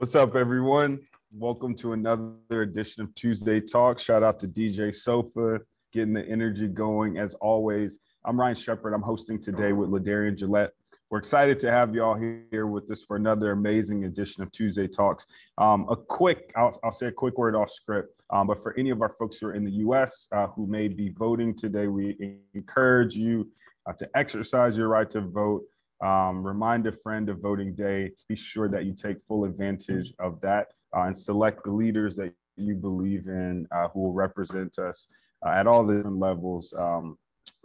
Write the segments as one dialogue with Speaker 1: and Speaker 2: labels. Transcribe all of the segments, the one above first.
Speaker 1: What's up, everyone? Welcome to another edition of Tuesday Talk. Shout out to DJ Sofa, getting the energy going as always. I'm Ryan Shepard. I'm hosting today with Ladarian Gillette. We're excited to have y'all here with us for another amazing edition of Tuesday Talks. Um, a quick, I'll, I'll, say a quick word off script, um, but for any of our folks who are in the US uh, who may be voting today, we encourage you uh, to exercise your right to vote. Um, remind a friend of voting day. Be sure that you take full advantage of that uh, and select the leaders that you believe in uh, who will represent us uh, at all the different levels um,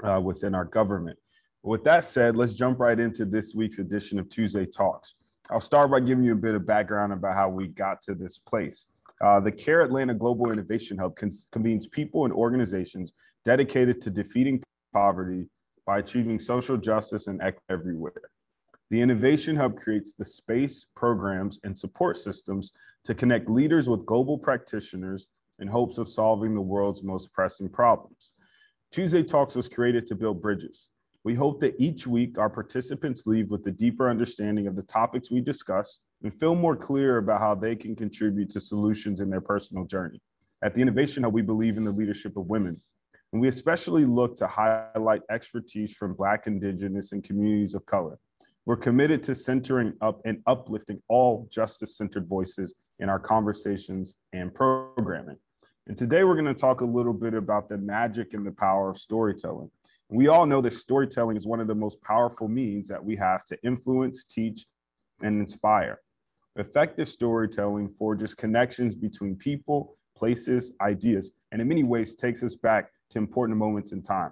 Speaker 1: uh, within our government. With that said, let's jump right into this week's edition of Tuesday Talks. I'll start by giving you a bit of background about how we got to this place. Uh, the CARE Atlanta Global Innovation Hub convenes people and organizations dedicated to defeating poverty by achieving social justice and equity everywhere. The Innovation Hub creates the space, programs, and support systems to connect leaders with global practitioners in hopes of solving the world's most pressing problems. Tuesday Talks was created to build bridges. We hope that each week our participants leave with a deeper understanding of the topics we discuss and feel more clear about how they can contribute to solutions in their personal journey. At the Innovation Hub, we believe in the leadership of women, and we especially look to highlight expertise from Black, Indigenous, and communities of color. We're committed to centering up and uplifting all justice centered voices in our conversations and programming. And today we're going to talk a little bit about the magic and the power of storytelling. We all know that storytelling is one of the most powerful means that we have to influence, teach, and inspire. Effective storytelling forges connections between people, places, ideas, and in many ways takes us back to important moments in time.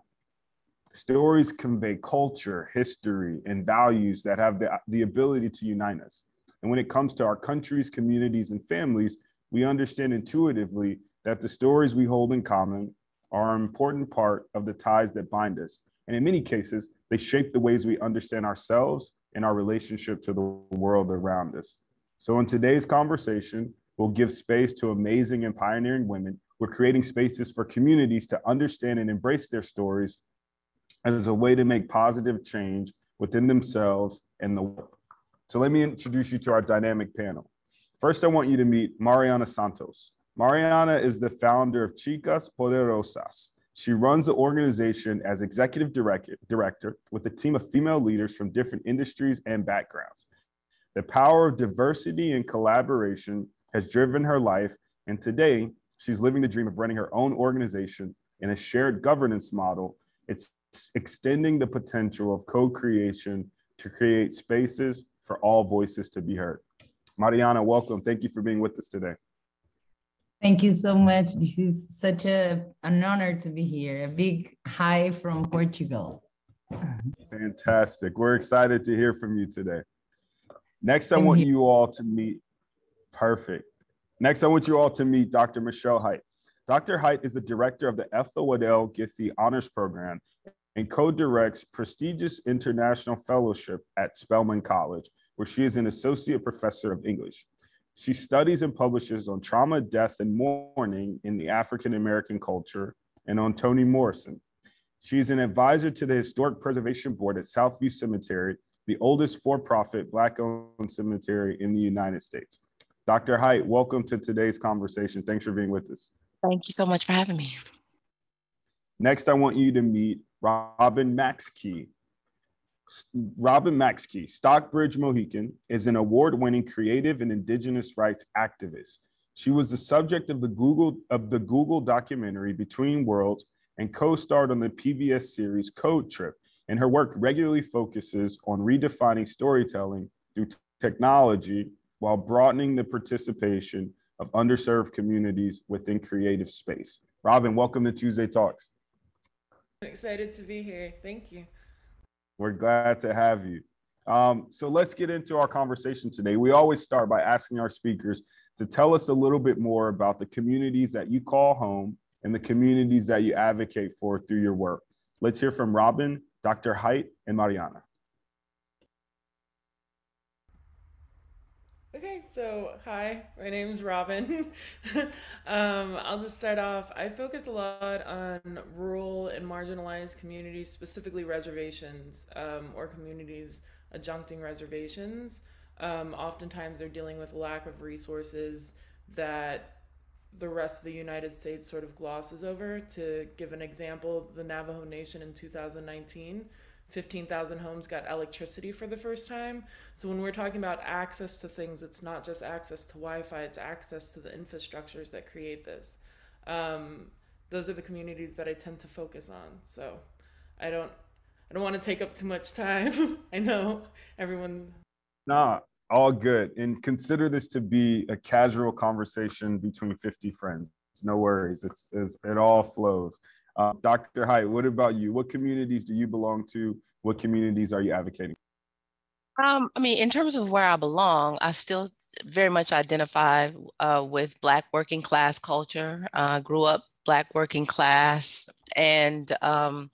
Speaker 1: Stories convey culture, history, and values that have the, the ability to unite us. And when it comes to our countries, communities, and families, we understand intuitively that the stories we hold in common are an important part of the ties that bind us. And in many cases, they shape the ways we understand ourselves and our relationship to the world around us. So, in today's conversation, we'll give space to amazing and pioneering women we're creating spaces for communities to understand and embrace their stories as a way to make positive change within themselves and the world. So let me introduce you to our dynamic panel. First, I want you to meet Mariana Santos. Mariana is the founder of Chicas Poderosas. She runs the organization as executive director, director with a team of female leaders from different industries and backgrounds. The power of diversity and collaboration has driven her life, and today She's living the dream of running her own organization in a shared governance model. It's extending the potential of co creation to create spaces for all voices to be heard. Mariana, welcome. Thank you for being with us today.
Speaker 2: Thank you so much. This is such a, an honor to be here. A big hi from Portugal.
Speaker 1: Fantastic. We're excited to hear from you today. Next, I want you all to meet. Perfect. Next, I want you all to meet Dr. Michelle Hite. Dr. Hite is the director of the Ethel Waddell Githii Honors Program and co-directs prestigious international fellowship at Spelman College, where she is an associate professor of English. She studies and publishes on trauma, death, and mourning in the African American culture and on Toni Morrison. She is an advisor to the Historic Preservation Board at Southview Cemetery, the oldest for-profit Black-owned cemetery in the United States. Dr. Hite, welcome to today's conversation. Thanks for being with us.
Speaker 3: Thank you so much for having me.
Speaker 1: Next, I want you to meet Robin Maxkey. Robin Maxkey, Stockbridge Mohican, is an award-winning creative and indigenous rights activist. She was the subject of the Google of the Google documentary Between Worlds and co-starred on the PBS series Code Trip. And her work regularly focuses on redefining storytelling through technology while broadening the participation of underserved communities within creative space. Robin, welcome to Tuesday Talks.
Speaker 4: I'm excited to be here. Thank you.
Speaker 1: We're glad to have you. Um, so let's get into our conversation today. We always start by asking our speakers to tell us a little bit more about the communities that you call home and the communities that you advocate for through your work. Let's hear from Robin, Dr. Hite, and Mariana.
Speaker 4: Okay, so hi, my name is Robin. um, I'll just start off. I focus a lot on rural and marginalized communities, specifically reservations um, or communities adjuncting reservations. Um, oftentimes, they're dealing with lack of resources that the rest of the United States sort of glosses over. To give an example, the Navajo Nation in 2019, 15,000 homes got electricity for the first time. So when we're talking about access to things, it's not just access to Wi-Fi; it's access to the infrastructures that create this. Um, those are the communities that I tend to focus on. So I don't I don't want to take up too much time. I know everyone.
Speaker 1: Nah, all good. And consider this to be a casual conversation between 50 friends. No worries. It's, it's it all flows. Uh, Dr. Hite, what about you? What communities do you belong to? What communities are you advocating?
Speaker 3: Um, I mean, in terms of where I belong, I still very much identify uh, with Black working class culture. Uh, grew up Black working class and um,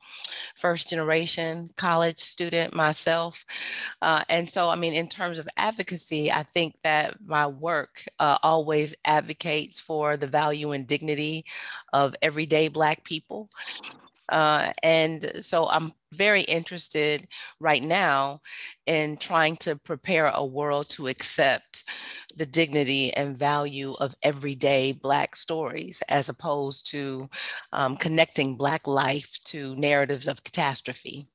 Speaker 3: first generation college student myself. Uh, and so, I mean, in terms of advocacy, I think that my work uh, always advocates for the value and dignity of everyday Black people. Uh, and so I'm very interested right now in trying to prepare a world to accept the dignity and value of everyday Black stories as opposed to um, connecting Black life to narratives of catastrophe.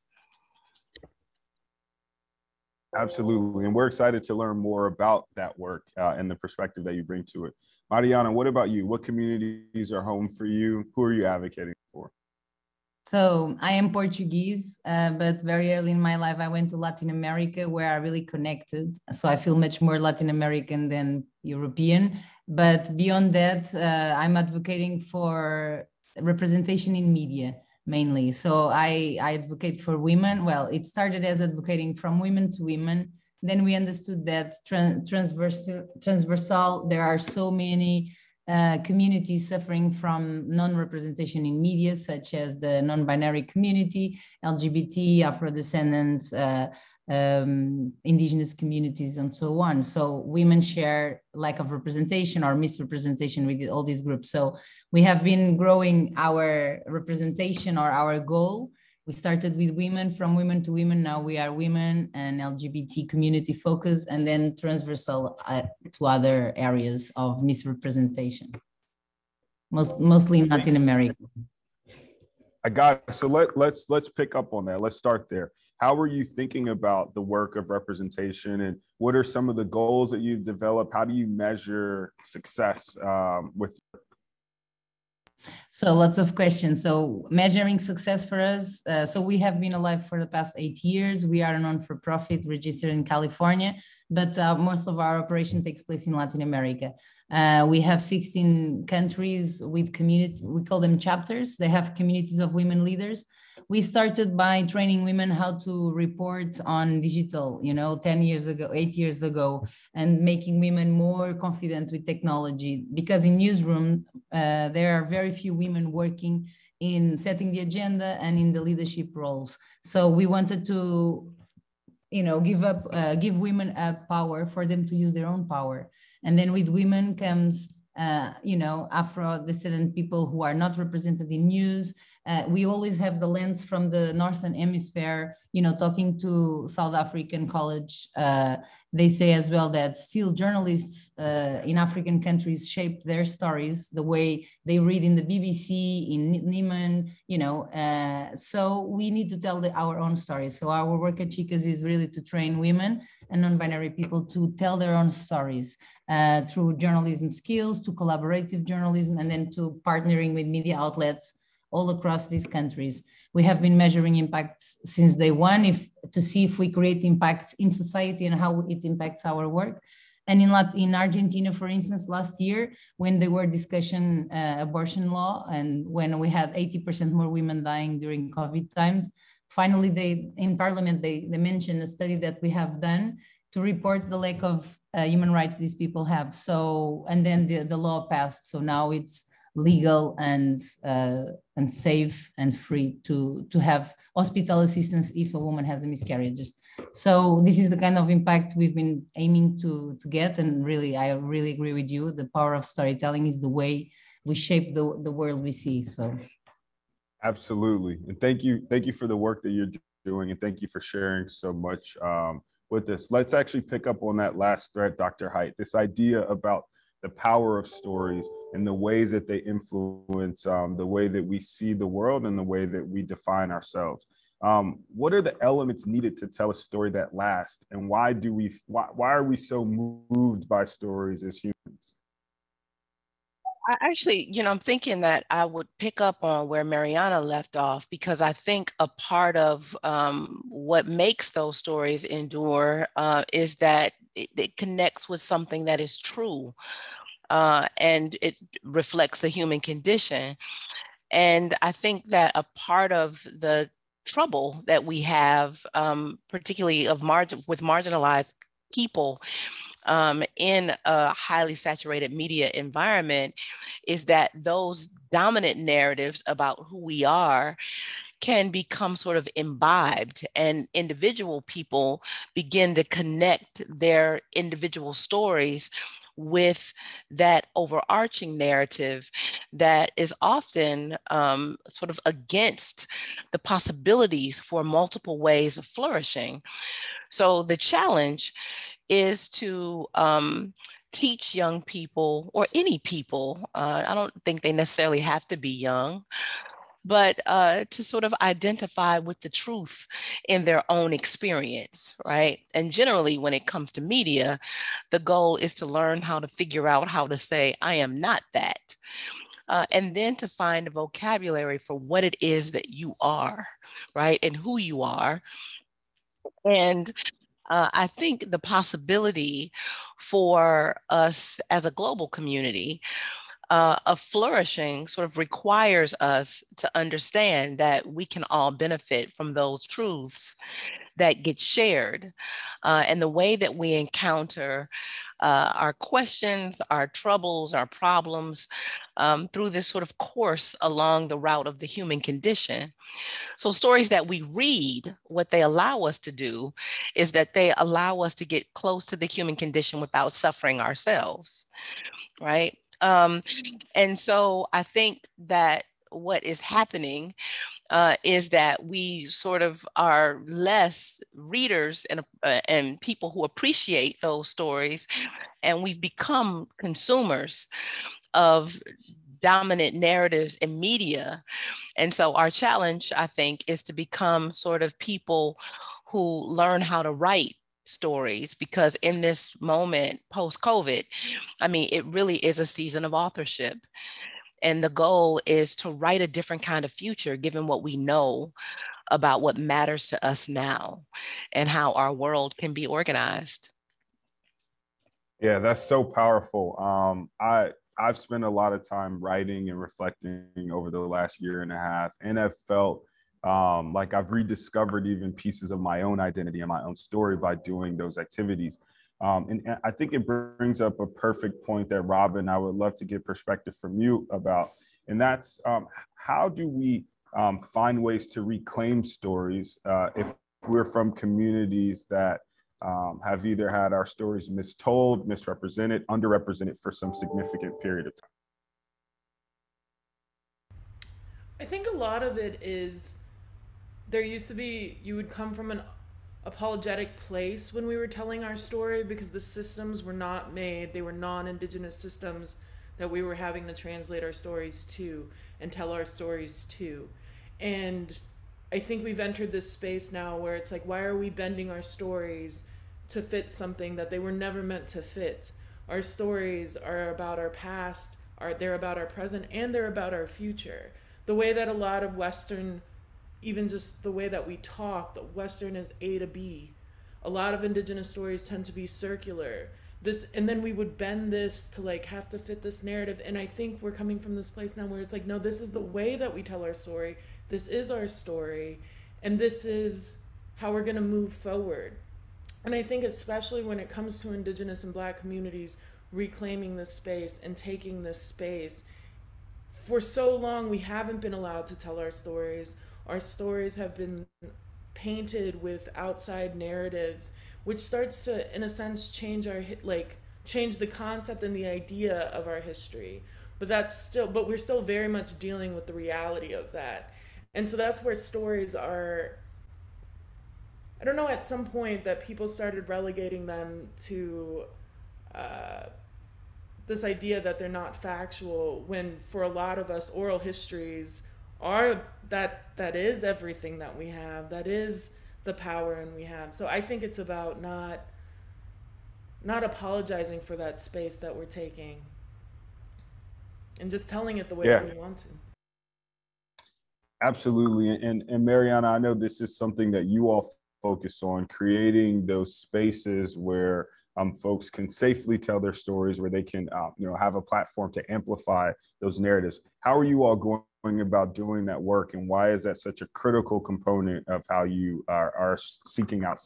Speaker 1: Absolutely. And we're excited to learn more about that work uh, and the perspective that you bring to it. Mariana, what about you? What communities are home for you? Who are you advocating?
Speaker 2: So I am Portuguese, uh, but very early in my life, I went to Latin America where I really connected. So I feel much more Latin American than European. But beyond that, uh, I'm advocating for representation in media mainly. So I, I advocate for women. Well, it started as advocating from women to women. Then we understood that transversal, transversal, there are so many uh, communities suffering from non-representation in media, such as the non-binary community, LGBT, Afro-descendants, uh, um, indigenous communities, and so on. So women share lack of representation or misrepresentation with all these groups. So we have been growing our representation or our goal we started with women from women to women. Now we are women and lgbt community focus and then transversal uh, to other areas of misrepresentation. Most mostly in latin america.
Speaker 1: I got it. so let, let's let's pick up on that. Let's start there. How are you thinking about the work of representation and what are some of the goals that you've developed? How do you measure success um, with
Speaker 2: so lots of questions. So measuring success for us. Uh, so we have been alive for the past eight years. We are a non-for-profit registered in California, but uh, most of our operation takes place in Latin America. Uh, we have 16 countries with community, we call them chapters. They have communities of women leaders we started by training women how to report on digital you know 10 years ago 8 years ago and making women more confident with technology. Because in newsroom uh, there are very few women working in setting the agenda and in the leadership roles. So we wanted to you know give up uh, give women a power for them to use their own power. And then with women comes uh, you know afro descendant people who are not represented in news uh, we always have the lens from the northern hemisphere you know talking to south african college. Uh, they say as well that still journalists uh, in african countries shape their stories the way they read in the bbc in Nieman you know uh, so we need to tell the, our own stories. So our work at chicas is really to train women and non-binary people to tell their own stories uh, through journalism skills to collaborative journalism and then to partnering with media outlets all across these countries. We have been measuring impact since day one if, to see if we create impact in society and how it impacts our work. And in, in Argentina, for instance, last year, when they were discussing uh, abortion law and when we had 80% more women dying during COVID times, finally they in parliament, they, they mentioned a study that we have done to report the lack of uh, human rights these people have. So, and then the, the law passed. So now it's legal and uh, and safe and free to to have hospital assistance if a woman has a miscarriage. So this is the kind of impact we've been aiming to to get. And really, I really agree with you. The power of storytelling is the way we shape the the world we see. So.
Speaker 1: Absolutely, and thank you, thank you for the work that you're doing, and thank you for sharing so much um, with this. Let's actually pick up on that last thread, Dr. Hite, this idea about the power of stories and the ways that they influence um, the way that we see the world and the way that we define ourselves. Um, what are the elements needed to tell a story that lasts, and why do we why, why are we so moved by stories as humans?
Speaker 3: I actually, you know, I'm thinking that I would pick up on where Mariana left off because I think a part of um, what makes those stories endure uh, is that it, it, connects with something that is true uh, and it reflects the human condition. And I think that a part of the trouble that we have, um, particularly of margin with marginalized people um, in a highly saturated media environment, is that those dominant narratives about who we are can become sort of imbibed and individual people begin to connect their individual stories with that overarching narrative that is often um, sort of against the possibilities for multiple ways of flourishing. So the challenge is to um, teach young people or any people, uh, I don't think they necessarily have to be young, but uh, to sort of identify with the truth in their own experience, right? And generally, when it comes to media, the goal is to learn how to figure out how to say, I am not that. Uh, and then to find a vocabulary for what it is that you are, right? And who you are. And uh, I think the possibility for us as a global community uh, of flourishing sort of requires us to understand that we can all benefit from those truths that get shared uh, and the way that we encounter uh, our questions, our troubles, our problems um, through this sort of course along the route of the human condition. So, stories that we read, what they allow us to do is that they allow us to get close to the human condition without suffering ourselves, right? Um, and so I think that what is happening uh, is that we sort of are less readers and, uh, and people who appreciate those stories, and we've become consumers of dominant narratives in media. And so our challenge, I think, is to become sort of people who learn how to write stories because in this moment post COVID, I mean, it really is a season of authorship. And the goal is to write a different kind of future given what we know about what matters to us now and how our world can be organized.
Speaker 1: Yeah, that's so powerful. Um, I I've spent a lot of time writing and reflecting over the last year and a half, and I've felt um, like I've rediscovered even pieces of my own identity and my own story by doing those activities. Um, and, and, I think it brings up a perfect point that Robin, I would love to get perspective from you about, and that's um, how do we um, find ways to reclaim stories uh, if we're from communities that um, have either had our stories mistold, misrepresented, underrepresented for some significant period of time?
Speaker 4: I think a lot of it is there used to be you would come from an apologetic place when we were telling our story because the systems were not made they were non-indigenous systems that we were having to translate our stories to and tell our stories to. And i think we've entered this space now where it's like why are we bending our stories to fit something that they were never meant to fit? Our stories are about our past are they're about our present and they're about our future. The way that a lot of western even just the way that we talk, the Western is A to B. A lot of indigenous stories tend to be circular. This and then we would bend this to like have to fit this narrative. And I think we're coming from this place now where it's like, no, this is the way that we tell our story. This is our story. And this is how we're gonna move forward. And I think especially when it comes to indigenous and black communities reclaiming this space and taking this space, for so long we haven't been allowed to tell our stories our stories have been painted with outside narratives which starts to in a sense change our like change the concept and the idea of our history. But that's still but we're still very much dealing with the reality of that. And so that's where stories are I don't know at some point that people started relegating them to uh, this idea that they're not factual when for a lot of us oral histories are that that is everything that we have that is the power and we have so i think it's about not not apologizing for that space that we're taking and just telling it the way yeah. that we want to
Speaker 1: absolutely and and mariana i know this is something that you all focus on creating those spaces where um, folks can safely tell their stories, where they can, uh, you know, have a platform to amplify those narratives. How are you all going about doing that work, and why is that such a critical component of how you are, are seeking out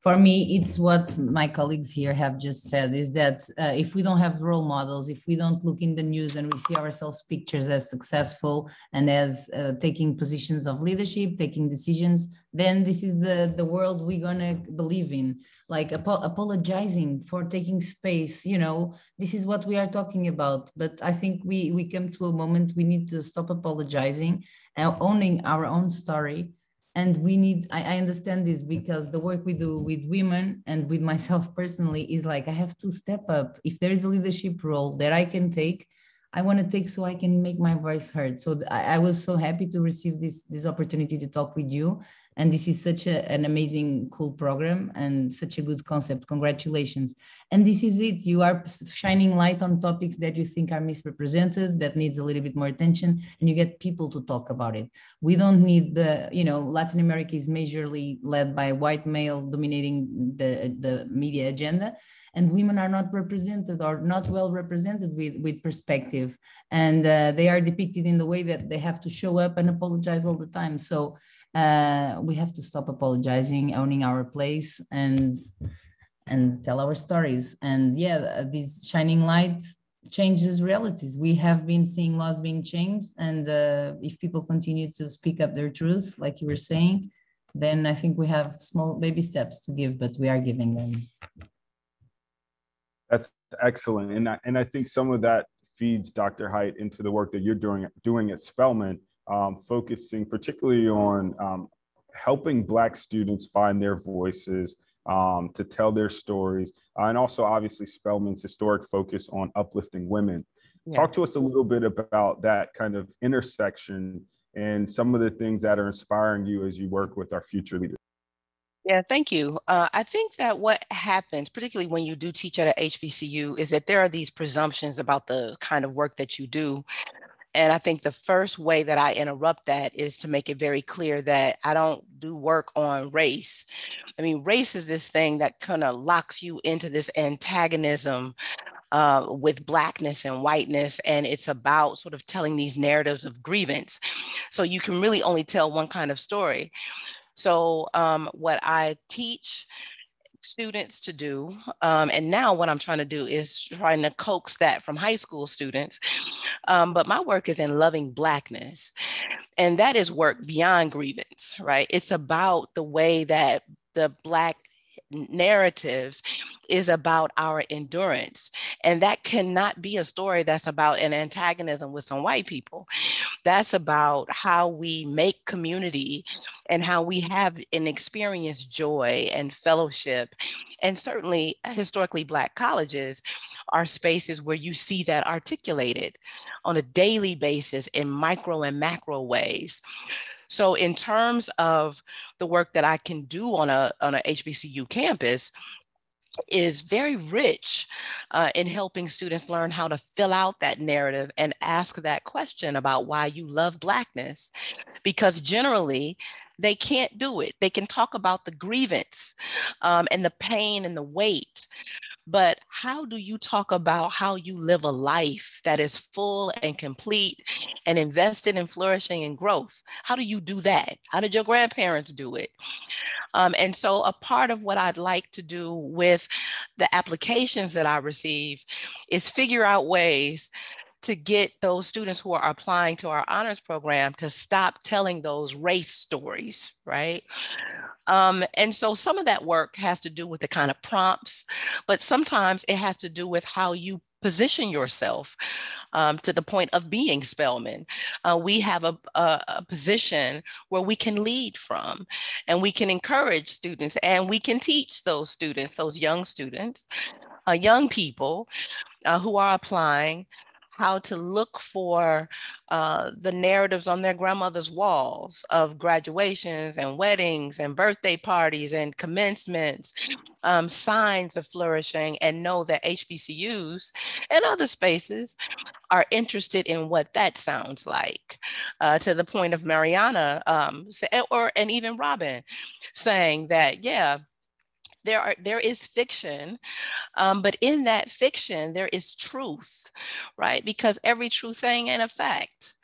Speaker 2: for me it's what my colleagues here have just said is that uh, if we don't have role models if we don't look in the news and we see ourselves pictures as successful and as uh, taking positions of leadership taking decisions then this is the the world we're gonna believe in. Like ap- apologizing for taking space you know this is what we are talking about. But i think we we come to a moment we need to stop apologizing and owning our own story and we need I, I, understand this because the work we do with women and with myself personally is like i have to step up. If there is a leadership role that i can take I want to take so I can make my voice heard. So I, I, was so happy to receive this this opportunity to talk with you. And this is such a, an amazing, cool program and such a good concept. Congratulations. And this is it. You are shining light on topics that you think are misrepresented, that needs a little bit more attention, and you get people to talk about it. We don't need the, you know, Latin America is majorly led by white male dominating the, the media agenda and women are not represented or not well represented with, with perspective. And uh, they are depicted in the way that they have to show up and apologize all the time. So uh, we have to stop apologizing, owning our place and and tell our stories. And yeah, these shining lights changes realities. We have been seeing laws being changed. And uh, if people continue to speak up their truth, like you were saying, then I think we have small baby steps to give, but we are giving them.
Speaker 1: That's excellent, and I, and I think some of that feeds Dr. Hite into the work that you're doing doing at Spelman, um, focusing particularly on um, helping Black students find their voices, um, to tell their stories, uh, and also obviously Spelman's historic focus on uplifting women. Yeah. Talk to us a little bit about that kind of intersection and some of the things that are inspiring you as you work with our future leaders.
Speaker 3: Yeah, thank you. Uh, I think that what happens, particularly when you do teach at a HBCU, is that there are these presumptions about the kind of work that you do. And I think the first way that I interrupt that is to make it very clear that I don't do work on race. I mean, race is this thing that kind of locks you into this antagonism uh, with blackness and whiteness and it's about sort of telling these narratives of grievance so you can really only tell one kind of story so um, what I teach students to do, um, and now what I'm trying to do is trying to coax that from high school students. Um, but my work is in loving Blackness, and that is work beyond grievance, right? It's about the way that the Black narrative is about our endurance. And that cannot be a story that's about an antagonism with some white people. That's about how we make community and how we have and experience joy and fellowship. And certainly, historically Black colleges are spaces where you see that articulated on a daily basis in micro and macro ways. So in terms of the work that I can do on a, on a HBCU campus, is very rich uh, in helping students learn how to fill out that narrative and ask that question about why you love Blackness. Because generally, they can't do it. They can talk about the grievance um, and the pain and the weight, but how do you talk about how you live a life that is full and complete and invested in flourishing and growth? How do you do that? How did your grandparents do it? Um, and so, a part of what I'd like to do with the applications that I receive is figure out ways to get those students who are applying to our honors program to stop telling those race stories, right? Um, and so some of that work has to do with the kind of prompts, but sometimes it has to do with how you position yourself um, to the point of being Spelman. Uh, we have a, a, a, position where we can lead from and we can encourage students and we can teach those students, those young students, uh, young people uh, who are applying how to look for uh, the narratives on their grandmother's walls of graduations and weddings and birthday parties and commencements, um, signs of flourishing, and know that HBCUs and other spaces are interested in what that sounds like. Uh, to the point of Mariana, um, or and even Robin, saying that yeah there are there is fiction um, but in that fiction there is truth right? Because every true thing ain't a fact.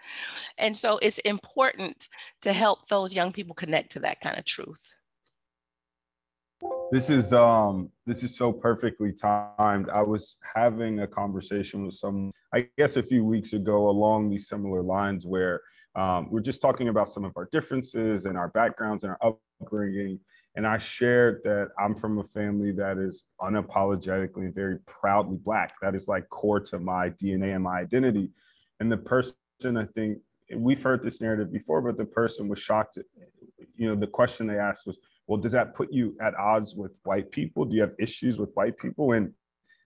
Speaker 3: And so it's important to help those young people connect to that kind of truth.
Speaker 1: This is um this is so perfectly timed. I was having a conversation with some i guess a few weeks ago along these similar lines where um, we're just talking about some of our differences and our backgrounds and our upbringing and I shared that I'm from a family that is unapologetically and very proudly Black. That is like core to my DNA and my identity. And the person, I think, we've heard this narrative before, but the person was shocked. You know, the question they asked was, well, does that put you at odds with white people? Do you have issues with white people? And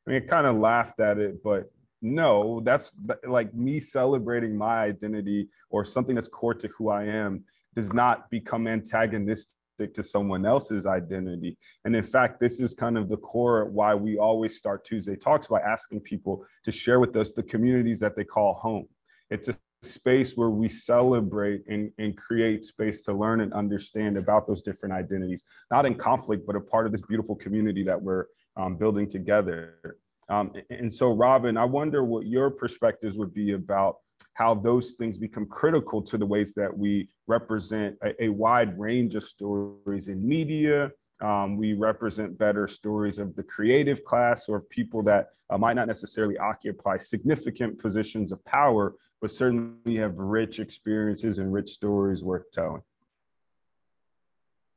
Speaker 1: I mean, I kind of laughed at it, but no, that's like me celebrating my identity or something that's core to who I am does not become antagonistic to someone else's identity. And in fact, this is kind of the core why we always start Tuesday Talks by asking people to share with us the communities that they call home. It's a space where we celebrate and, and create space to learn and understand about those different identities, not in conflict, but a part of this beautiful community that we're um, building together. Um, and so, Robin, I wonder what your perspectives would be about how those things become critical to the ways that we represent a, a wide range of stories in media. Um, we represent better stories of the creative class or of people that uh, might not necessarily occupy significant positions of power, but certainly have rich experiences and rich stories worth telling.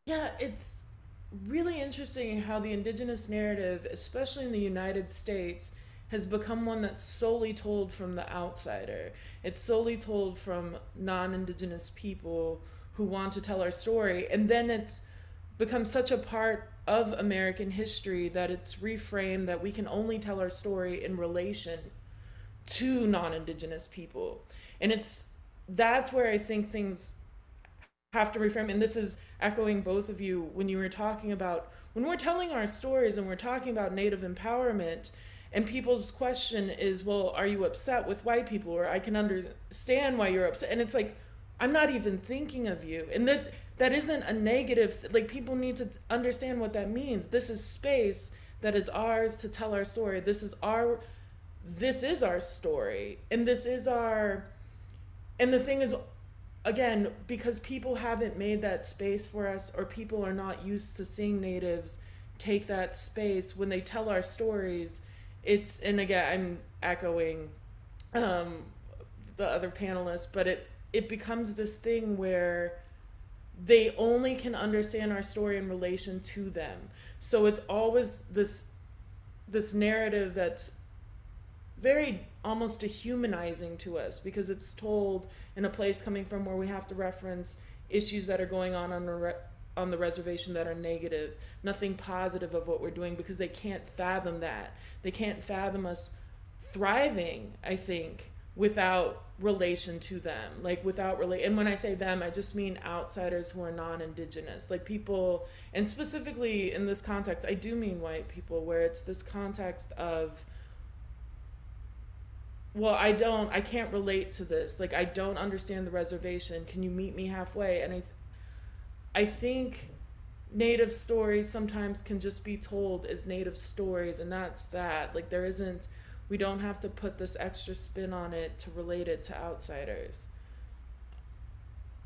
Speaker 4: Yeah, it's really interesting how the indigenous narrative, especially in the United States, has become one that's solely told from the outsider. It's solely told from non Indigenous people who want to tell our story. And then it's become such a part of American history that it's reframed that we can only tell our story in relation to non Indigenous people. And it's that's where I think things have to reframe. And this is echoing both of you when you were talking about when we're telling our stories and we're talking about Native empowerment and people's question is well are you upset with white people? Or i can understand why you're upset. And it's like i'm not even thinking of you. And that that isn't a negative like people need to understand what that means. This is space that is ours to tell our story. This is our this is our story. And this is our and the thing is again because people haven't made that space for us or people are not used to seeing natives take that space when they tell our stories it's and again I'm echoing um, the other panelists, but it it becomes this thing where they only can understand our story in relation to them. So it's always this this narrative that's very almost dehumanizing to us because it's told in a place coming from where we have to reference issues that are going on on re- on the reservation that are negative, nothing positive of what we're doing because they can't fathom that. They can't fathom us thriving, I think, without relation to them. Like without relate and when I say them, I just mean outsiders who are non-indigenous. Like people and specifically in this context, I do mean white people where it's this context of well, I don't I can't relate to this. Like I don't understand the reservation. Can you meet me halfway? And I I think native stories sometimes can just be told as native stories and that's that. Like there isn't we don't have to put this extra spin on it to relate it to outsiders.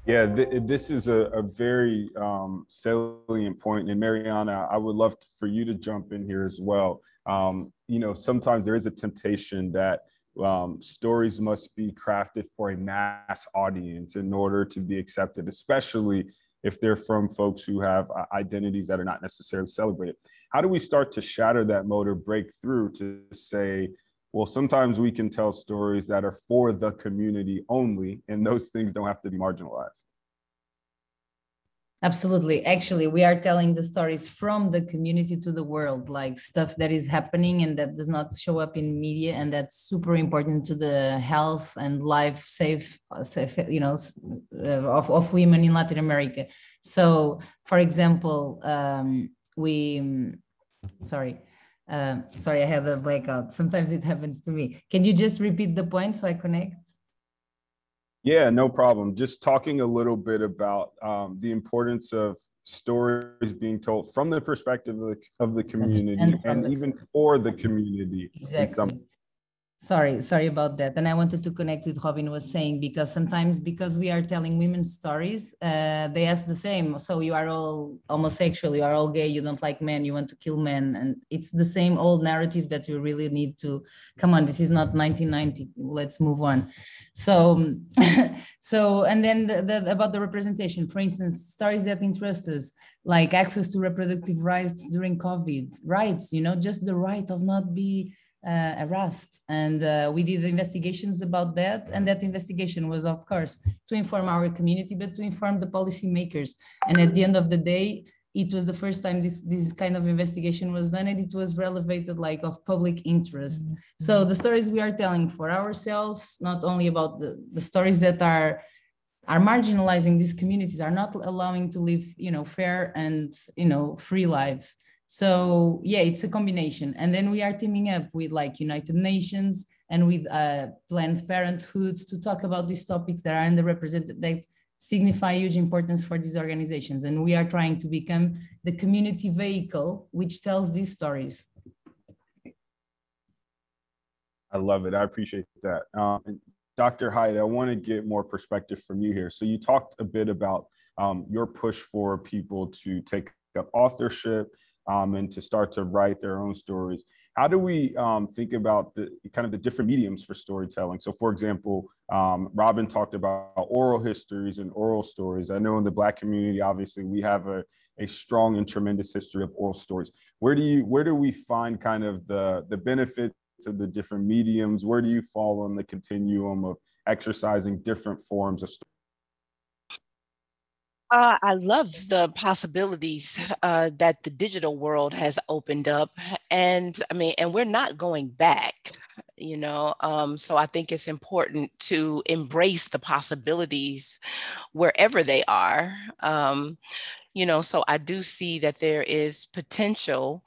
Speaker 1: Yeah th- this is a, a very um, salient point and mariana i would love for you to jump in here as well. Um, you know sometimes there is a temptation that um, stories must be crafted for a mass audience in order to be accepted especially if they're from folks who have uh, identities that are not necessarily celebrated. How do we start to shatter that mode or break through to say, well, sometimes we can tell stories that are for the community only, and those things don't have to be marginalized.
Speaker 2: Absolutely. Actually, we are telling the stories from the community to the world, like stuff that is happening and that does not show up in media, and that's super important to the health and life safe, safe you know, uh, of, of women in Latin America. So, for example, um, we, sorry, uh, sorry, I had a blackout. Sometimes it happens to me. Can you just repeat the point so I connect?
Speaker 1: Yeah, no problem. Just talking a little bit about um, the importance of stories being told from the perspective of the, of the community and, and the, even for the community.
Speaker 2: Exactly. Sorry sorry about that. And i wanted to connect with robin was saying because sometimes because we are telling women's stories uh, they ask the same. So you are all homosexual you are all gay you don't like men you want to kill men. And it's the same old narrative that we really need to come on. This is not 1990 let's move on so so and then the, the, about the representation for instance stories that interest us like access to reproductive rights during covid rights you know just the right of not be uh, arrest. And uh, we did investigations about that. And that investigation was, of course, to inform our community, but to inform the policymakers. And at the end of the day, it was the first time this this kind of investigation was done and it was relevated like of public interest mm-hmm. so the stories we are telling for ourselves not only about the, the stories that are are marginalizing these communities are not allowing to live you know fair and you know free lives so yeah, it's a combination. And then we are teaming up with like United Nations and with uh, Planned Parenthood to talk about these topics that are underrepresented that signify huge importance for these organizations. And we are trying to become the community vehicle which tells these stories.
Speaker 1: I love it. I appreciate that. Um, Dr. Hite, I want to get more perspective from you here. So you talked a bit about um, your push for people to take up authorship um, and to start to write their own stories. How do we um, think about the kind of the different mediums for storytelling? So, for example, um, Robin talked about oral histories and oral stories. I know in the Black community, obviously, we have a, a strong and tremendous history of oral stories. Where do you where do we find kind of the the benefits of the different mediums? Where do you fall on the continuum of exercising different forms of story?
Speaker 3: Uh, I love the possibilities uh, that the digital world has opened up, and I mean, and we're not going back, you know. Um, so I think it's important to embrace the possibilities wherever they are. Um, you know, so I do see that there is potential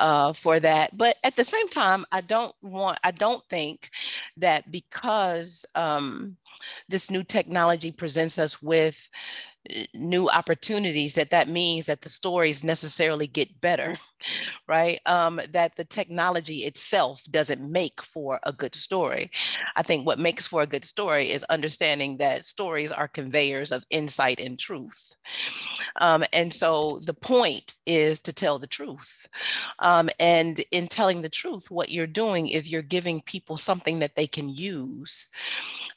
Speaker 3: uh, for that, but at the same time, I don't want, I don't think that because um, this new technology presents us with new opportunities that that means that the stories necessarily get better right? Um, that the technology itself doesn't make for a good story. I think what makes for a good story is understanding that stories are conveyors of insight and truth. Um, and so the point is to tell the truth. Um, and in telling the truth what you're doing is you're giving people something that they can use.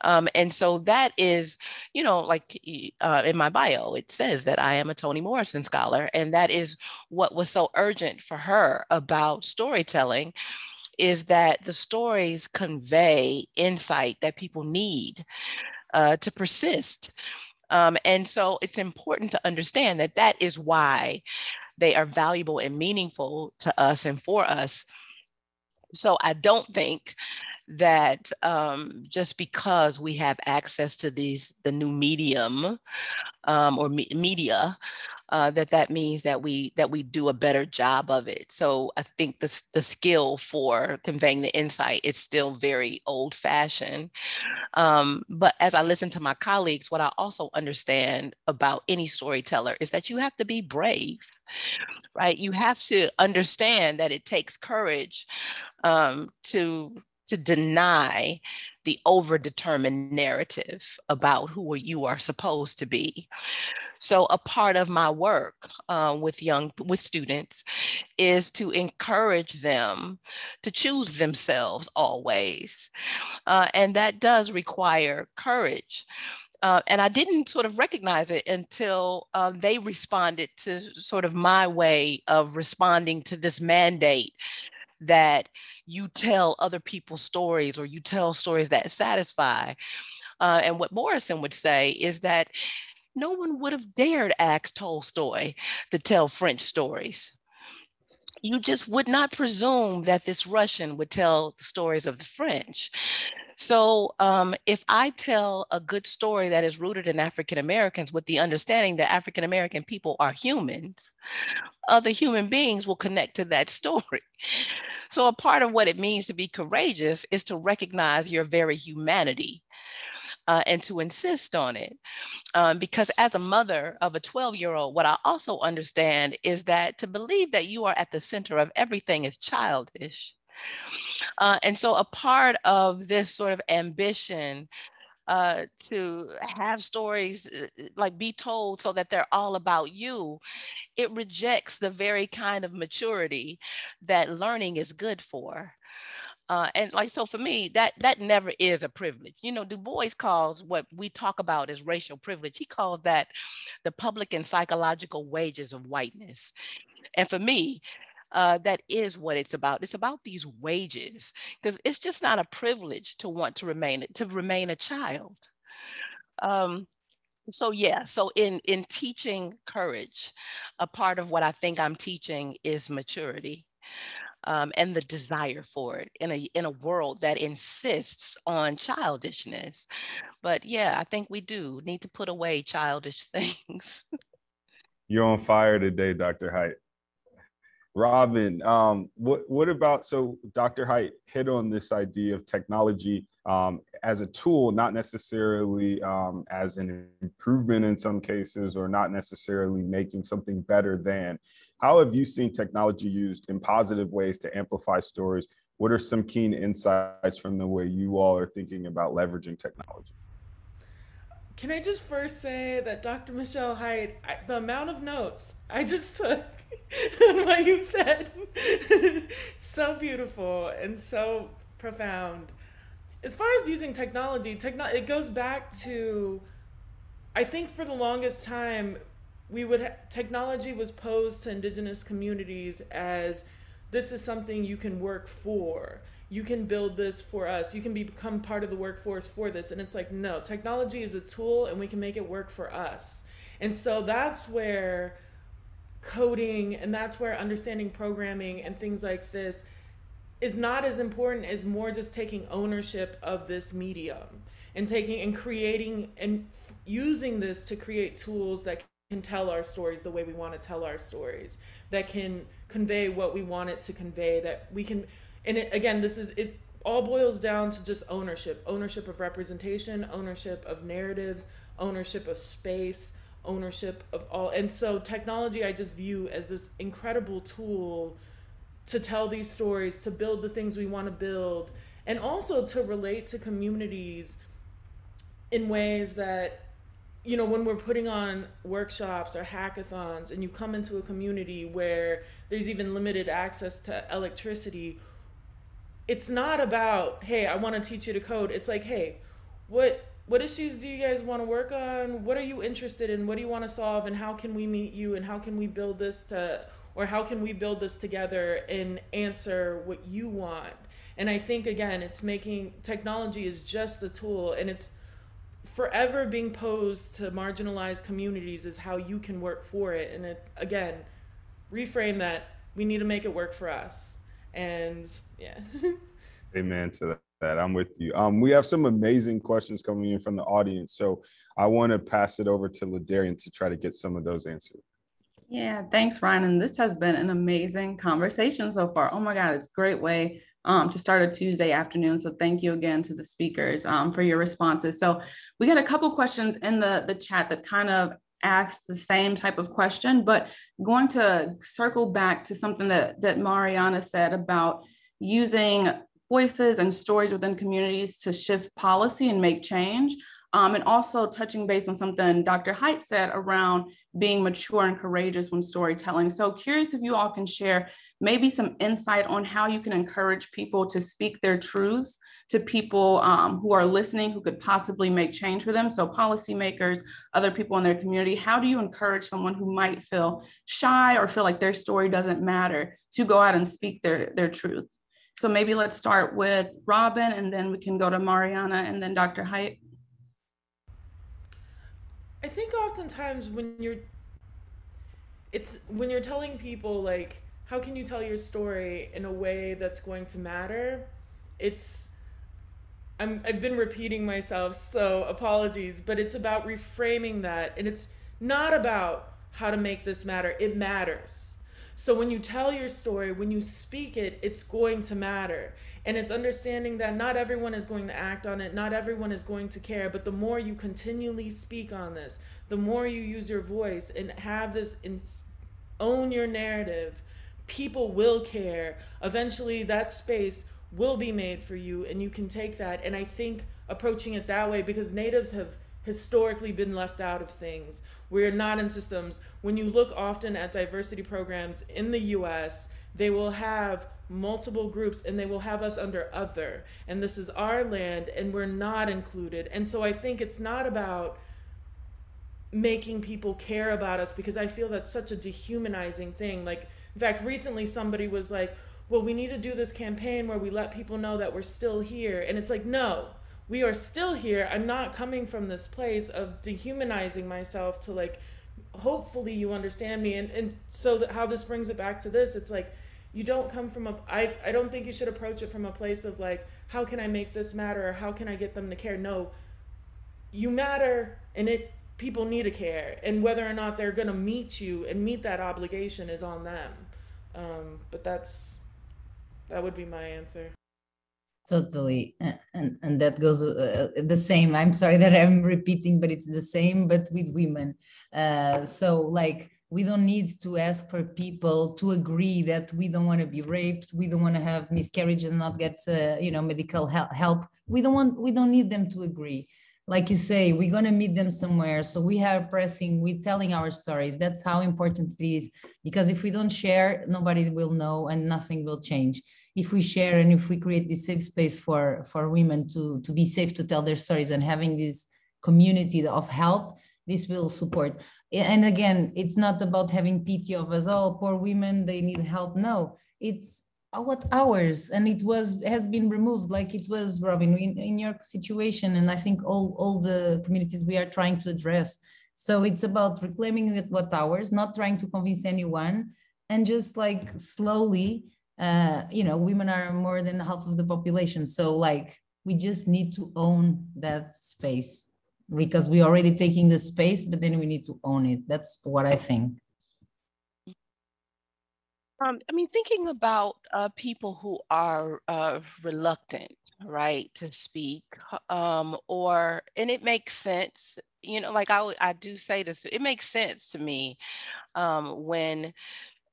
Speaker 3: Um, and so that is you know like uh, in my bio, it says that I am a Toni Morrison scholar. And that is what was so urgent for her about storytelling is that the stories convey insight that people need uh, to persist. Um, and so it's important to understand that that is why they are valuable and meaningful to us and for us. So I don't think that um, just because we have access to these the new medium um, or me- media uh, that that means that we that we do a better job of it. So i think the, the skill for conveying the insight is still very old fashioned um, but as i listen to my colleagues what i also understand about any storyteller is that you have to be brave right? You have to understand that it takes courage um, to to deny the overdetermined narrative about who you are supposed to be. So a part of my work uh, with young with students is to encourage them to choose themselves always, uh, and that does require courage. Uh, and I didn't sort of recognize it until uh, they responded to sort of my way of responding to this mandate that you tell other people's stories or you tell stories that satisfy. Uh, and what Morrison would say is that no one would have dared ask Tolstoy to tell French stories. You just would not presume that this Russian would tell the stories of the French. So um, if I tell a good story that is rooted in African Americans with the understanding that African American people are humans, other human beings will connect to that story. So a part of what it means to be courageous is to recognize your very humanity uh, and to insist on it. Um, because as a mother of a 12 year old, what I also understand is that to believe that you are at the center of everything is childish. Uh, and so a part of this sort of ambition uh, to have stories uh, like be told so that they're all about you, it rejects the very kind of maturity that learning is good for. Uh, and like so for me that that never is a privilege. You know du bois calls what we talk about as racial privilege. He calls that the public and psychological wages of whiteness. And for me uh, that is what it's about it's about these wages because it's just not a privilege to want to remain to remain a child um, so yeah so in in teaching courage a part of what i think i'm teaching is maturity um, and the desire for it in a in a world that insists on childishness. But yeah, I think we do need to put away childish things.
Speaker 1: You're on fire today, Dr. Hite. Robin, um, what what about so Dr. Hite hit on this idea of technology um, as a tool, not necessarily um, as an improvement in some cases, or not necessarily making something better than. How have you seen technology used in positive ways to amplify stories? What are some keen insights from the way you all are thinking about leveraging technology?
Speaker 4: Can I just first say that Dr. Michelle Hite, the amount of notes I just took what you said, so beautiful and so profound. As far as using technology, techno- it goes back to, I think for the longest time, we would ha- technology was posed to indigenous communities as this is something you can work for. You can build this for us. You can become part of the workforce for this. And it's like no technology is a tool and we can make it work for us. And so that's where coding and that's where understanding programming and things like this is not as important as more just taking ownership of this medium and taking and creating and f- using this to create tools that can tell our stories the way we want to tell our stories that can convey what we want it to convey that we can and it, again this is it all boils down to just ownership ownership of representation ownership of narratives ownership of space ownership of all and so technology i just view as this incredible tool to tell these stories to build the things we want to build and also to relate to communities in ways that you know, when we're putting on workshops or hackathons and you come into a community where there's even limited access to electricity, it's not about, hey, I want to teach you to code. It's like, hey, what what issues do you guys want to work on? What are you interested in? What do you want to solve and how can we meet you and how can we build this to or how can we build this together and answer what you want? And I think again, it's making technology is just a tool and it's forever being posed to marginalized communities is how you can work for it. And it, again, reframe that we need to make it work for us. And yeah.
Speaker 1: Amen to that. I'm with you. Um, we have some amazing questions coming in from the audience. So I want to pass it over to Ladarian to try to get some of those answered.
Speaker 5: Yeah, thanks, Ryan. And this has been an amazing conversation so far. Oh my God, it's a great way um, to start a Tuesday afternoon. So thank you again to the speakers um, for your responses. So we got a couple questions in the, the chat that kind of asked the same type of question, but going to circle back to something that, that Mariana said about using voices and stories within communities to shift policy and make change. Um, and also touching base on something Dr. Hite said around being mature and courageous when storytelling. So curious if you all can share maybe some insight on how you can encourage people to speak their truths to people um, who are listening who could possibly make change for them. So policymakers, other people in their community, how do you encourage someone who might feel shy or feel like their story doesn't matter to go out and speak their, their truth. So maybe let's start with Robin and then we can go to Mariana and then Dr. Hite.
Speaker 4: I think oftentimes when you're it's when you're telling people like how can you tell your story in a way that's going to matter? It's I'm I've been repeating myself, so apologies, but it's about reframing that and it's not about how to make this matter. It matters. So when you tell your story, when you speak it, it's going to matter. And it's understanding that not everyone is going to act on it, not everyone is going to care, but the more you continually speak on this, the more you use your voice and have this in, own your narrative, people will care. Eventually that space will be made for you and you can take that and I think approaching it that way because natives have historically been left out of things we're not in systems. When you look often at diversity programs in the US, they will have multiple groups and they will have us under other. And this is our land and we're not included. And so I think it's not about making people care about us because I feel that's such a dehumanizing thing. Like, in fact, recently somebody was like, well, we need to do this campaign where we let people know that we're still here. And it's like, no, we are still here. I'm not coming from this place of dehumanizing myself to like, hopefully you understand me. And, and so that how this brings it back to this, it's like, you don't come from a, I, I don't think you should approach it from a place of like, how can I make this matter? Or how can I get them to care? No, you matter and it, people need to care. And whether or not they're going to meet you and meet that obligation is on them. Um, but that's, that would be my answer
Speaker 2: totally. And and that goes uh, the same. I'm sorry that i'm repeating but it's the same but with women. Uh, so like we don't need to ask for people to agree that we don't want to be raped we don't want to have miscarriage and not get uh, you know medical help. We don't want we don't need them to agree like you say we're to meet them somewhere. So we are pressing we're telling our stories. That's how important it is. Because if we don't share nobody will know and nothing will change. If we share and if we create this safe space for for women to to be safe to tell their stories and having this community of help this will support. And again it's not about having pity of us all. Oh, poor women they need help. No it's what hours and it was has been removed like it was robin in, in your situation and i think all all the communities we are trying to address so it's about reclaiming it what hours not trying to convince anyone and just like slowly uh, you know, women are more than half of the population. So like we just need to own that space because we're already taking the space, but then we need to own it. That's what I think.
Speaker 3: Um, I mean, thinking about uh, people who are uh, reluctant, right, to speak, um, or, and it makes sense, you know, like I, I do say this, it makes sense to me um, when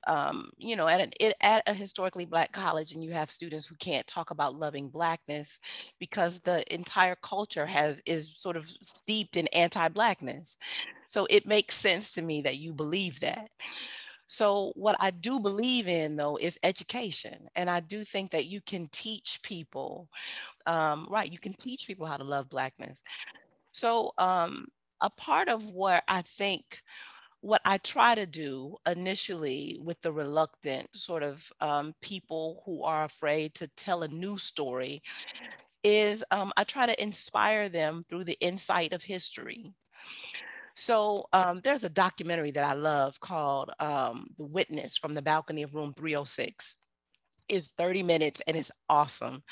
Speaker 3: um, you know, at, an, at a historically Black college and you have students who can't talk about loving Blackness because the entire culture has is sort of steeped in anti-Blackness. So it makes sense to me that you believe that. So what I do believe in though is education. And I do think that you can teach people, um, right, you can teach people how to love Blackness. So um, a part of what I think what I try to do initially with the reluctant sort of um, people who are afraid to tell a new story is um, I try to inspire them through the insight of history. So um, there's a documentary that I love called um, The Witness from the Balcony of Room 306. It's 30 minutes and it's awesome.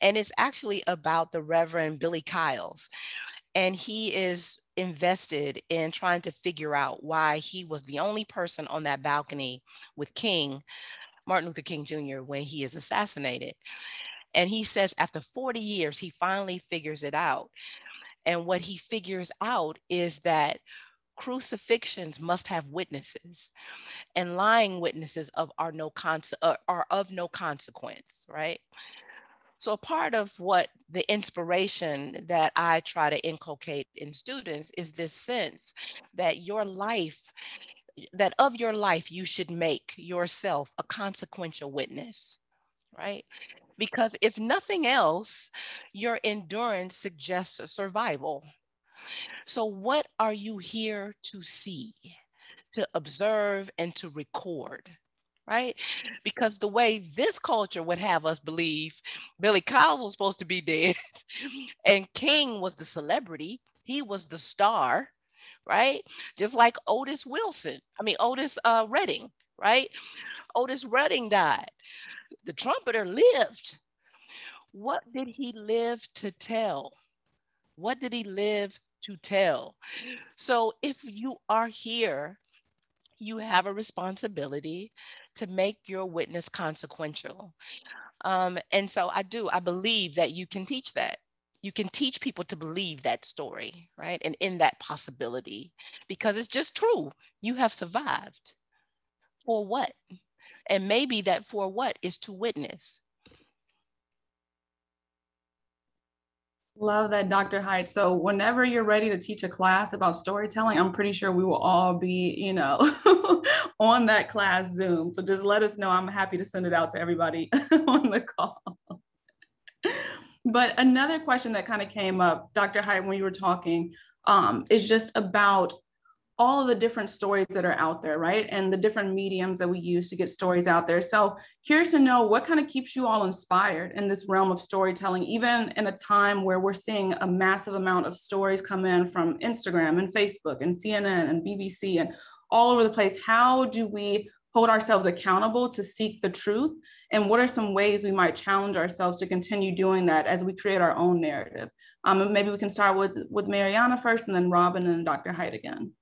Speaker 3: And it's actually about the Reverend Billy Kyles. And he is invested in trying to figure out why he was the only person on that balcony with King, Martin Luther King Jr., when he is assassinated. And he says after 40 years, he finally figures it out. And what he figures out is that crucifixions must have witnesses and lying witnesses of are no cons- uh, are of no consequence right? So a part of what the inspiration that I try to inculcate in students is this sense that your life, that of your life, you should make yourself a consequential witness, right? Because if nothing else, your endurance suggests survival. So what are you here to see, to observe and to record? right? Because the way this culture would have us believe Billy Kyles was supposed to be dead and King was the celebrity, he was the star, right? Just like Otis Wilson, I mean, Otis uh, Redding, right? Otis Redding died. The trumpeter lived. What did he live to tell? What did he live to tell? So if you are here, you have a responsibility to make your witness consequential. Um, and so I do, I believe that you can teach that. You can teach people to believe that story, right? And in that possibility, because it's just true. You have survived. For what? And maybe that for what is to witness.
Speaker 5: Love that, Dr. Hite. So whenever you're ready to teach a class about storytelling, I'm pretty sure we will all be, you know, on that class Zoom. So just let us know. I'm happy to send it out to everybody on the call. but another question that kind of came up, Dr. Hite, when you were talking, um, is just about all of the different stories that are out there, right? And the different mediums that we use to get stories out there. So, curious to know what kind of keeps you all inspired in this realm of storytelling, even in a time where we're seeing a massive amount of stories come in from Instagram and Facebook and CNN and BBC and all over the place. How do we hold ourselves accountable to seek the truth? And what are some ways we might challenge ourselves to continue doing that as we create our own narrative? Um, maybe we can start with, with Mariana first and then Robin and Dr. Hite again.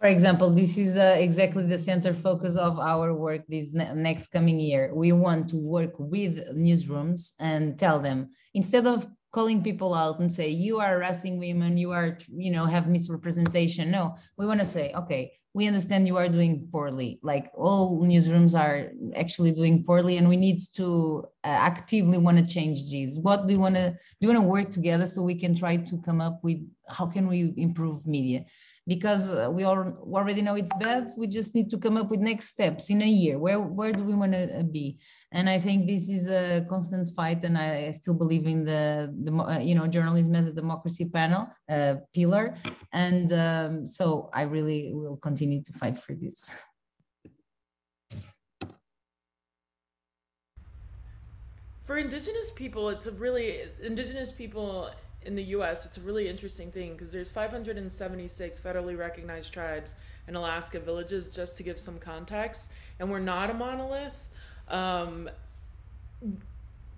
Speaker 2: For example, this is uh, exactly the center focus of our work this ne next coming year. We want to work with newsrooms and tell them instead of calling people out and say you are harassing women, you are you know have misrepresentation. No, we want to say okay, we understand you are doing poorly. Like all newsrooms are actually doing poorly, and we need to uh, actively want to change these. What do you want to do? You want to work together so we can try to come up with how can we improve media because uh, we all already know it's bad we just need to come up with next steps in a year. Where where do we want to uh, be? And i think this is a constant fight and i still believe in the the uh, you know journalism as a democracy panel uh, pillar. And um, so i really will continue to fight for this.
Speaker 4: For indigenous people it's a really indigenous people in the US, it's a really interesting thing because there's 576 federally recognized tribes in Alaska villages, just to give some context. And we're not a monolith. Um,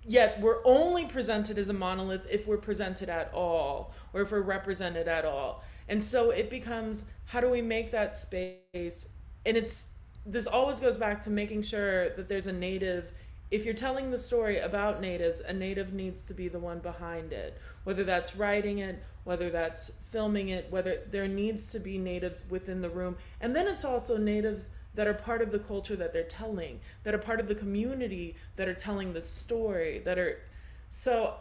Speaker 4: yet we're only presented as a monolith if we're presented at all or if we're represented at all. And so it becomes how do we make that space? And it's this always goes back to making sure that there's a native if you're telling the story about natives, a native needs to be the one behind it. Whether that's writing it, whether that's filming it, whether there needs to be natives within the room. And then it's also natives that are part of the culture that they're telling, that are part of the community that are telling the story, that are so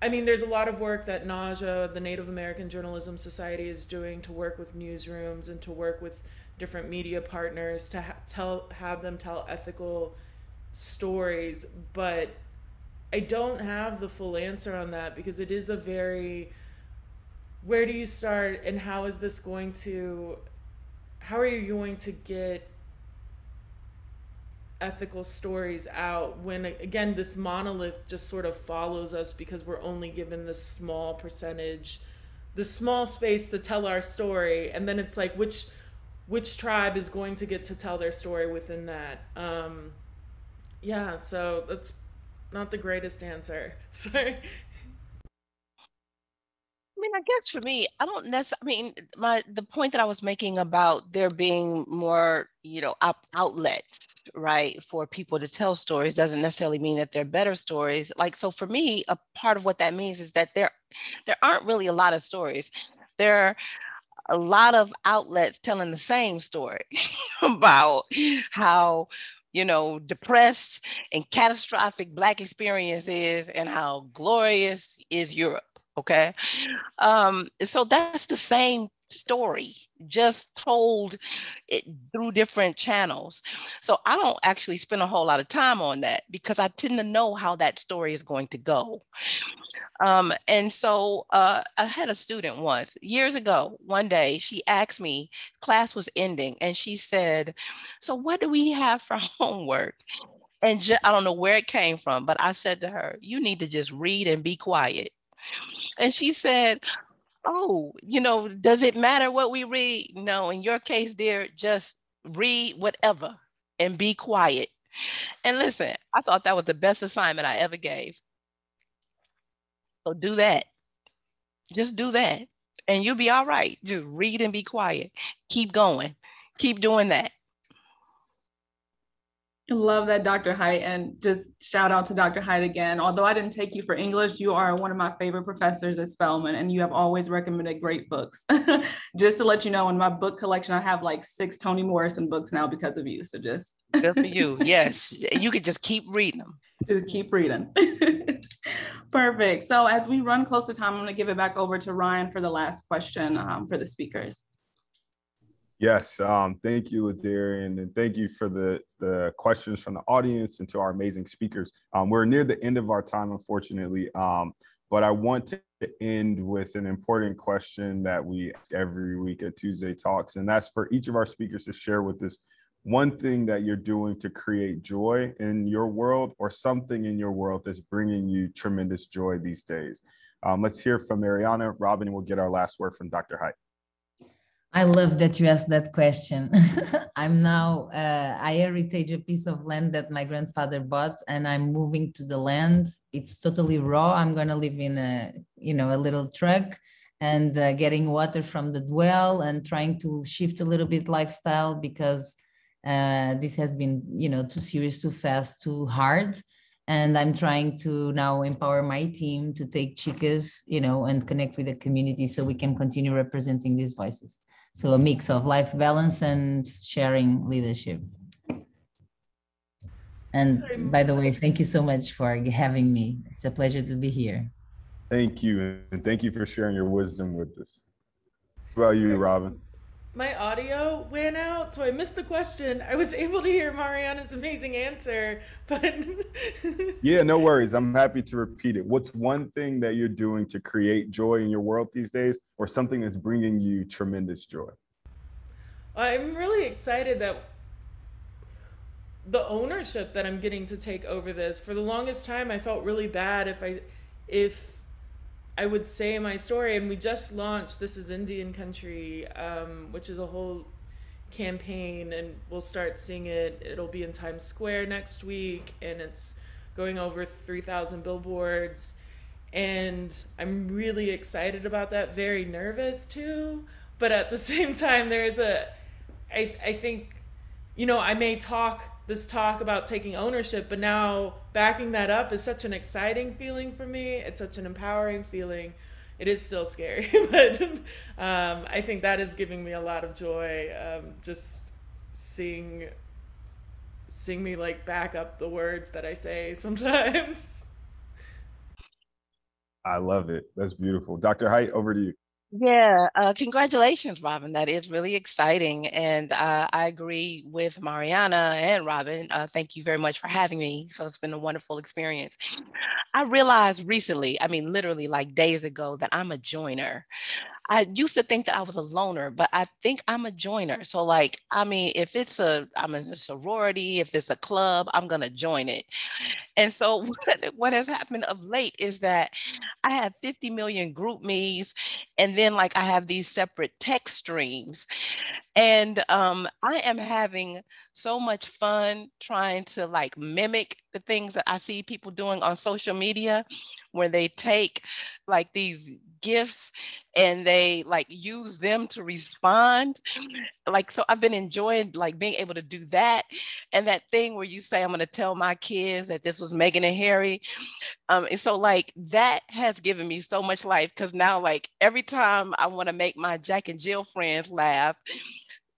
Speaker 4: I mean, there's a lot of work that NAJA, the Native American Journalism Society, is doing to work with newsrooms and to work with different media partners to ha- tell, have them tell ethical stories, but I don't have the full answer on that because it is a very where do you start and how is this going to how are you going to get ethical stories out when again this monolith just sort of follows us because we're only given this small percentage the small space to tell our story and then it's like which which tribe is going to get to tell their story within that? Um yeah, so that's not the greatest answer. Sorry.
Speaker 3: I mean, I guess for me, I don't necessarily. I mean, my the point that I was making about there being more, you know, op- outlets, right, for people to tell stories doesn't necessarily mean that they're better stories. Like, so for me, a part of what that means is that there, there aren't really a lot of stories. There are a lot of outlets telling the same story about how you know, depressed and catastrophic Black experience is and how glorious is Europe. Okay. Um, so that's the same story, just told it through different channels. So I don't actually spend a whole lot of time on that because I tend to know how that story is going to go. Um, and so uh, I had a student once years ago, one day, she asked me, class was ending, and she said, So, what do we have for homework? And ju- I don't know where it came from, but I said to her, You need to just read and be quiet. And she said, Oh, you know, does it matter what we read? No, in your case, dear, just read whatever and be quiet. And listen, I thought that was the best assignment I ever gave. So do that. Just do that. And you'll be all right. Just read and be quiet. Keep going. Keep doing that.
Speaker 5: I love that, Dr. Hite. And just shout out to Dr. Hite again. Although I didn't take you for English, you are one of my favorite professors at Spelman, and you have always recommended great books. just to let you know, in my book collection, I have like six Toni Morrison books now because of you. So just
Speaker 3: good for you. Yes, you could just keep reading them.
Speaker 5: Just keep reading. Perfect. So as we run close to time, I'm going to give it back over to Ryan for the last question um, for the speakers.
Speaker 1: Yes, um, thank you, Ladarian, and thank you for the the questions from the audience and to our amazing speakers. Um, we're near the end of our time, unfortunately, um, but I want to end with an important question that we ask every week at Tuesday Talks, and that's for each of our speakers to share with us one thing that you're doing to create joy in your world or something in your world that's bringing you tremendous joy these days. Um, let's hear from Mariana. Robin, we'll get our last word from Dr. Hite.
Speaker 2: I love that you asked that question. I'm now, uh, I heritage a piece of land that my grandfather bought and I'm moving to the land. It's totally raw. I'm going to live in a, you know, a little truck and uh, getting water from the well and trying to shift a little bit lifestyle because uh, this has been, you know, too serious, too fast, too hard. And I'm trying to now empower my team to take chicas, you know, and connect with the community so we can continue representing these voices. So a mix of life balance and sharing leadership. And by the way, thank you so much for having me. It's a pleasure to be here.
Speaker 1: Thank you. And thank you for sharing your wisdom with us. What about you, Robin?
Speaker 4: My audio went out, so I missed the question. I was able to hear Mariana's amazing answer, but.
Speaker 1: yeah, no worries. I'm happy to repeat it. What's one thing that you're doing to create joy in your world these days, or something that's bringing you tremendous joy?
Speaker 4: I'm really excited that the ownership that I'm getting to take over this. For the longest time, I felt really bad if I, if I would say my story, and we just launched This is Indian Country, um, which is a whole campaign, and we'll start seeing it. It'll be in Times Square next week, and it's going over 3,000 billboards. And I'm really excited about that, very nervous too. But at the same time, there's a I, I think, you know, I may talk this talk about taking ownership, but now backing that up is such an exciting feeling for me. It's such an empowering feeling. It is still scary, but um, I think that is giving me a lot of joy. Um, just seeing, seeing me like back up the words that I say sometimes.
Speaker 1: I love it. That's beautiful. Dr. Hite, over to you.
Speaker 3: Yeah, uh, congratulations, Robin. That is really exciting. And uh, I agree with Mariana and Robin. Uh, thank you very much for having me. So it's been a wonderful experience. I realized recently, I mean, literally like days ago, that I'm a joiner. I used to think that I was a loner, but I think I'm a joiner. So like, I mean, if it's a, I'm in a sorority, if it's a club, I'm gonna join it. And so what, what has happened of late is that I have 50 million GroupMe's, and then like I have these separate text streams. And um, I am having so much fun trying to like mimic the things that I see people doing on social media where they take like these gifts and they like use them to respond like so i've been enjoying like being able to do that and that thing where you say i'm going to tell my kids that this was meghan and harry um and so like that has given me so much life because now like every time i want to make my jack and jill friends laugh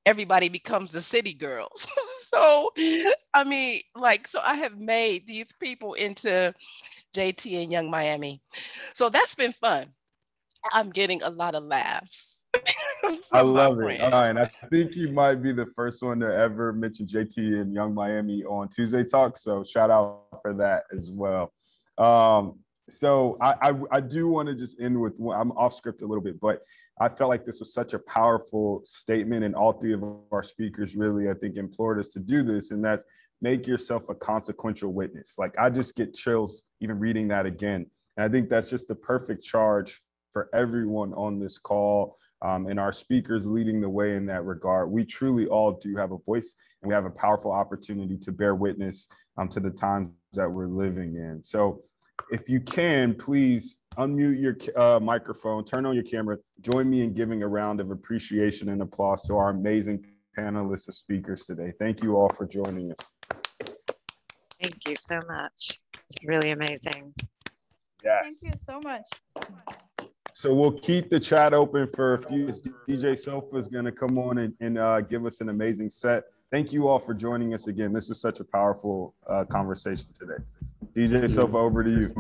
Speaker 3: everybody becomes the city girls so i mean like so i have made these people into JT and Young Miami. So that's been fun. I'm getting a lot of laughs.
Speaker 1: I love it. All right. I think you might be the first one to ever mention JT and Young Miami on Tuesday Talk. So shout out for that as well. Um, So I, I, I do want to just end with, I'm off script a little bit, but I felt like this was such a powerful statement and all three of our speakers really, I think implored us to do this. And that's make yourself a consequential witness. Like I just get chills even reading that again. And I think that's just the perfect charge for everyone on this call um, and our speakers leading the way in that regard. We truly all do have a voice and we have a powerful opportunity to bear witness um, to the times that we're living in. So if you can, please unmute your uh, microphone, turn on your camera, join me in giving a round of appreciation and applause to our amazing panelists and speakers today. Thank you all for joining us.
Speaker 6: Thank you so much. It's really amazing.
Speaker 1: Yes.
Speaker 7: Thank you so much.
Speaker 1: So we'll keep the chat open for a few. DJ Sofa is going to come on and, and uh, give us an amazing set. Thank you all for joining us again. This was such a powerful uh, conversation today. DJ Sofa, over to you.